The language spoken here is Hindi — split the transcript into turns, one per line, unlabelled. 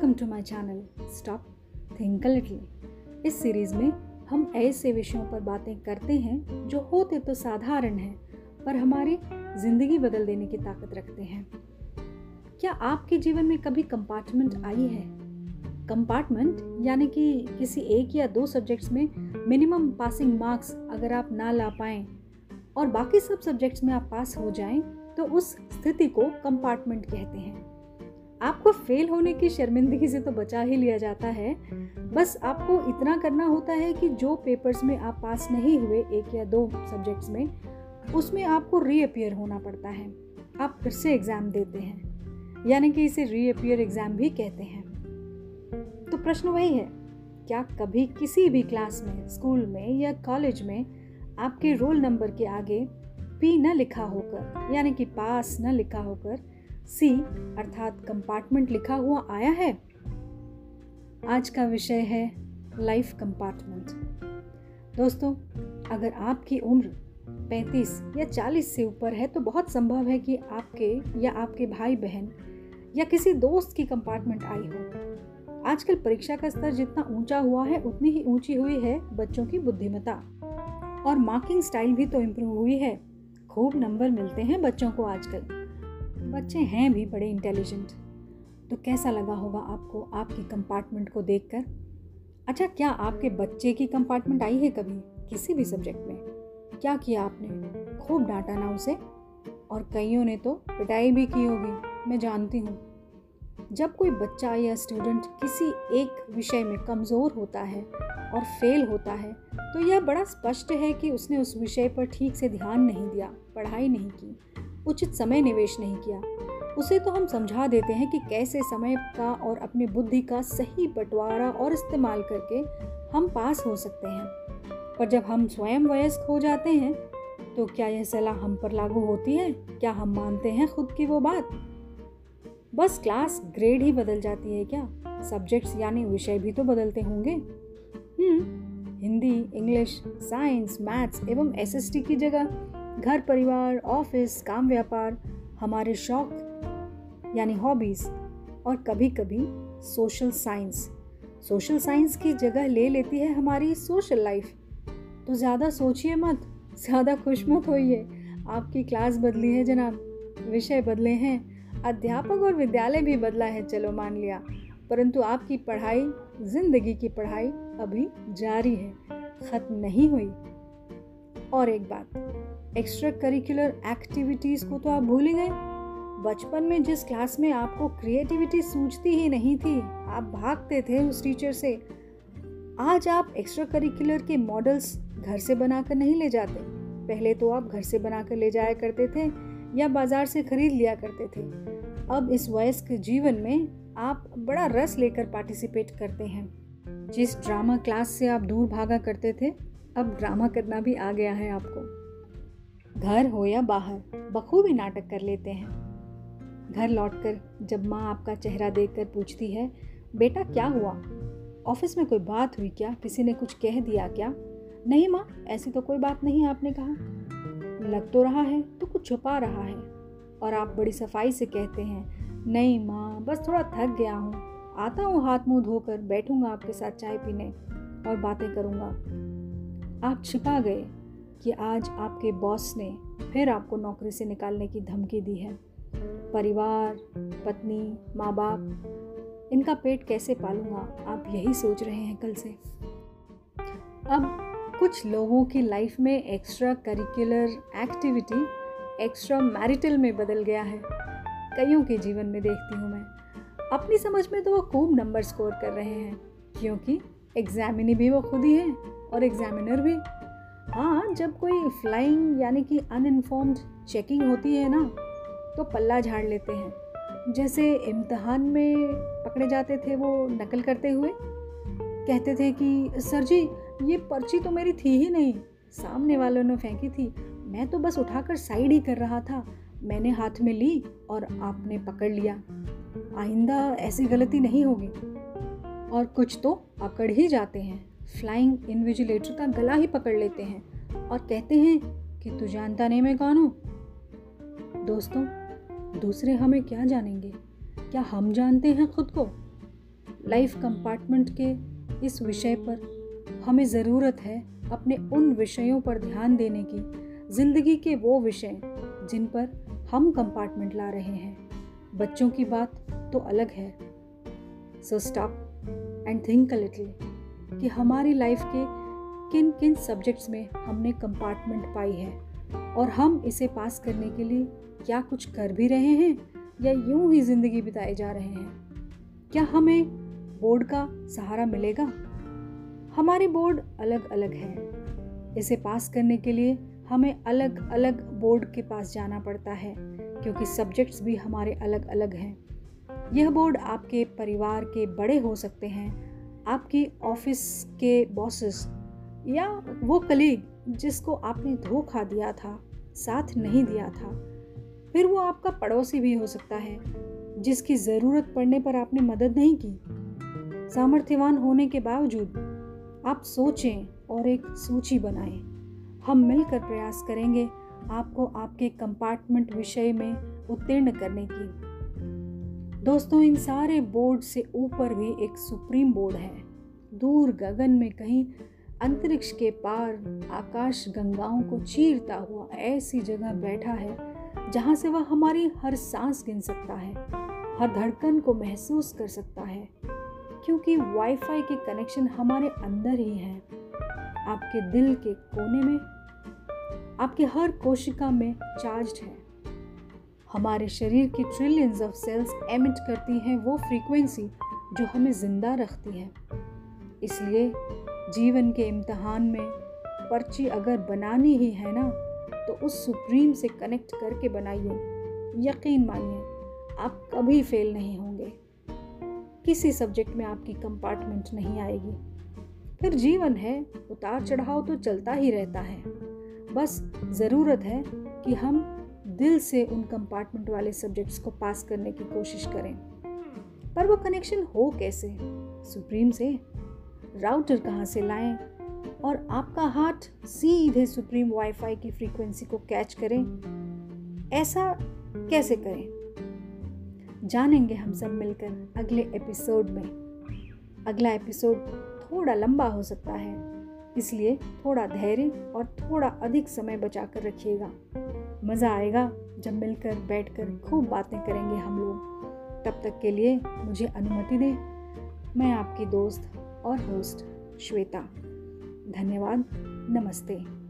Welcome to my channel stop think little इस सीरीज़ में हम ऐसे विषयों पर बातें करते हैं जो होते तो साधारण हैं, पर हमारी ज़िंदगी बदल देने की ताकत रखते हैं। क्या आपके जीवन में कभी कंपार्टमेंट आई है? कंपार्टमेंट यानी कि किसी एक या दो सब्जेक्ट्स में मिनिमम पासिंग मार्क्स अगर आप ना ला पाएँ और बाकी सब सब्जेक्ट्स में आप पास हो जाएँ तो उस स्थिति को कंपार्टमेंट कहते हैं। आपको फेल होने की शर्मिंदगी से तो बचा ही लिया जाता है। बस आपको इतना करना होता है कि जो पेपर्स में आप पास नहीं हुए, एक या दो सब्जेक्ट्स में, उसमें आपको रीअपियर होना पड़ता है। आप फिर से एग्ज़ाम देते हैं। यानी कि इसे रीअपियर एग्ज़ाम भी कहते हैं। तो प्रश्न वही है, क्या कभी किसी भी क्लास में स्कूल में या कॉलेज में आपके रोल नंबर के आगे पी न लिखा होकर, यानी कि पास न लिखा होकर सी अर्थात कंपार्टमेंट लिखा हुआ आया है। आज का विषय है लाइफ कंपार्टमेंट दोस्तों, अगर आपकी उम्र 35 या 40 से ऊपर है तो बहुत संभव है कि आपके या आपके भाई बहन या किसी दोस्त की कंपार्टमेंट आई हो। आजकल परीक्षा का स्तर जितना ऊँचा हुआ है, उतनी ही ऊँची हुई है बच्चों की बुद्धिमत्ता। और मार्किंग स्टाइल भी तो इम्प्रूव हुई है। खूब नंबर मिलते हैं बच्चों को आजकल। बच्चे हैं भी बड़े इंटेलिजेंट तो कैसा लगा होगा आपको आपकी कंपार्टमेंट को देखकर? अच्छा क्या आपके बच्चे की कंपार्टमेंट आई है कभी किसी भी सब्जेक्ट में? क्या किया आपने? खूब डांटा ना उसे। और कईयों ने तो पिटाई भी की होगी, मैं जानती हूँ। जब कोई बच्चा या स्टूडेंट किसी एक विषय में कमज़ोर होता है और फेल होता है तो यह बड़ा स्पष्ट है कि उसने उस विषय पर ठीक से ध्यान नहीं दिया, पढ़ाई नहीं की। उचित समय निवेश नहीं किया। उसे तो हम समझा देते हैं कि कैसे समय का और अपनी बुद्धि का सही बंटवारा और इस्तेमाल करके हम पास हो सकते हैं। पर जब हम स्वयं वयस्क हो जाते हैं तो क्या यह सलाह हम पर लागू होती है? क्या हम मानते हैं खुद की वो बात? बस क्लास ग्रेड ही बदल जाती है क्या? सब्जेक्ट्स यानी विषय भी तो बदलते होंगे। हम्म हिंदी, इंग्लिश, साइंस, मैथ्स एवं एसएसटी की जगह घर परिवार ऑफ़िस काम व्यापार, हमारे शौक, यानी हॉबीज़ और कभी कभी सोशल साइंस सोशल साइंस की जगह ले लेती है हमारी सोशल लाइफ तो ज़्यादा सोचिए मत, ज़्यादा खुश मत होइए। आपकी क्लास बदली है जनाब, विषय बदले हैं, अध्यापक और विद्यालय भी बदला है, चलो मान लिया। परंतु आपकी पढ़ाई, ज़िंदगी की पढ़ाई अभी जारी है, ख़त्म नहीं हुई। और एक बात एक्स्ट्रा करिकुलर एक्टिविटीज़ को तो आप भूल ही गए। बचपन में जिस क्लास में आपको क्रिएटिविटी सूझती ही नहीं थी, आप भागते थे उस टीचर से। आज आप एक्स्ट्रा करिकुलर के मॉडल्स घर से बनाकर नहीं ले जाते। पहले तो आप घर से बनाकर ले जाया करते थे या बाज़ार से खरीद लिया करते थे। अब इस वयस्क जीवन में आप बड़ा रस लेकर पार्टिसिपेट करते हैं। जिस ड्रामा क्लास से आप दूर भागा करते थे, अब ड्रामा करना भी आ गया है आपको। घर हो या बाहर, बखूबी नाटक कर लेते हैं। घर लौटकर जब माँ आपका चेहरा देखकर पूछती है, बेटा, क्या हुआ? ऑफ़िस में कोई बात हुई क्या? किसी ने कुछ कह दिया क्या? नहीं माँ, ऐसी तो कोई बात नहीं, आपने कहा। लग तो रहा है तो कुछ छुपा रहा है। और आप बड़ी सफ़ाई से कहते हैं, नहीं माँ, बस थोड़ा थक गया हूँ। आता हूँ हाथ मुँह धोकर, बैठूँगा आपके साथ चाय पीने और बातें करूँगा। आप छिपा गए। कि आज आपके बॉस ने फिर आपको नौकरी से निकालने की धमकी दी है। परिवार, पत्नी माँ बाप इनका पेट कैसे पालूँगा, आप यही सोच रहे हैं कल से। अब कुछ लोगों की लाइफ में extra curricular activity, extra marital में बदल गया है। कईयों के जीवन में देखती हूँ मैं। अपनी समझ में तो वो खूब नंबर स्कोर कर रहे हैं, क्योंकि एग्जामिनी भी वो खुद ही हैं और एग्जामिनर भी। हाँ जब कोई फ्लाइंग यानी कि अनइनफॉर्म्ड चेकिंग होती है ना तो पल्ला झाड़ लेते हैं। जैसे इम्तहान में पकड़े जाते थे वो नकल करते हुए, कहते थे कि, सर जी, ये पर्ची तो मेरी थी ही नहीं, सामने वालों ने फेंकी थी। मैं तो बस उठाकर साइड ही कर रहा था। मैंने हाथ में ली और आपने पकड़ लिया। आइंदा ऐसी गलती नहीं होगी। और कुछ तो पकड़ ही जाते हैं। फ्लाइंग इन्विजिलेटर का गला ही पकड़ लेते हैं और कहते हैं कि तू जानता नहीं मैं कौन हूँ? दोस्तों, दूसरे हमें क्या जानेंगे? क्या हम जानते हैं खुद को? लाइफ कंपार्टमेंट के इस विषय पर हमें ज़रूरत है अपने उन विषयों पर ध्यान देने की, ज़िंदगी के वो विषय जिन पर हम कंपार्टमेंट ला रहे हैं। बच्चों की बात तो अलग है। So stop and think a little कि हमारी लाइफ के किन किन सब्जेक्ट्स में हमने कंपार्टमेंट पाई है और हम इसे पास करने के लिए क्या कुछ कर भी रहे हैं या यूँ ही ज़िंदगी बिताए जा रहे हैं? क्या हमें बोर्ड का सहारा मिलेगा? हमारे बोर्ड अलग अलग हैं। इसे पास करने के लिए हमें अलग अलग बोर्ड के पास जाना पड़ता है, क्योंकि सब्जेक्ट्स भी हमारे अलग अलग हैं। यह बोर्ड आपके परिवार के बड़े हो सकते हैं आपकी ऑफ़िस के बॉसेस या वो कलीग जिसको आपने धोखा दिया था, साथ नहीं दिया था, फिर वो आपका पड़ोसी भी हो सकता है, जिसकी ज़रूरत पड़ने पर आपने मदद नहीं की। सामर्थ्यवान होने के बावजूद आप सोचें और एक सूची बनाएँ। हम मिलकर प्रयास करेंगे आपको आपके कंपार्टमेंट विषय में उत्तीर्ण करने की। दोस्तों, इन सारे बोर्ड से ऊपर भी एक सुप्रीम बोर्ड है। दूर गगन में कहीं अंतरिक्ष के पार आकाश गंगाओं को चीरता हुआ ऐसी जगह बैठा है, जहाँ से वह हमारी हर सांस गिन सकता है, हर धड़कन को महसूस कर सकता है, क्योंकि वाईफाई के कनेक्शन हमारे अंदर ही है। आपके दिल के कोने में, आपके हर कोशिका में चार्ज है। हमारे शरीर की ट्रिलियंस ऑफ़ सेल्स एमिट करती हैं वो फ्रीक्वेंसी जो हमें ज़िंदा रखती है। इसलिए जीवन के इम्तहान में पर्ची अगर बनानी ही है ना तो उस सुप्रीम से कनेक्ट करके बनाइए। यकीन मानिए, आप कभी फेल नहीं होंगे। किसी सब्जेक्ट में आपकी कंपार्टमेंट नहीं आएगी। फिर जीवन है, उतार चढ़ाव तो चलता ही रहता है। बस ज़रूरत है कि हम दिल से उन कंपार्टमेंट वाले सब्जेक्ट्स को पास करने की कोशिश करें। पर वो कनेक्शन हो कैसे? सुप्रीम से? राउटर कहाँ से लाएँ? और आपका हाथ सीधे सुप्रीम वाईफाई की फ्रीक्वेंसी को कैच करें? ऐसा कैसे करें? जानेंगे हम सब मिलकर अगले एपिसोड में। अगला एपिसोड थोड़ा लंबा हो सकता है, इसलिए थोड़ा धैर्य और थोड़ा अधिक समय बचा कर रखिएगा। मज़ा आएगा जब मिलकर बैठकर खूब बातें करेंगे हम लोग। तब तक के लिए मुझे अनुमति दें। मैं आपकी दोस्त और होस्ट श्वेता। धन्यवाद। नमस्ते।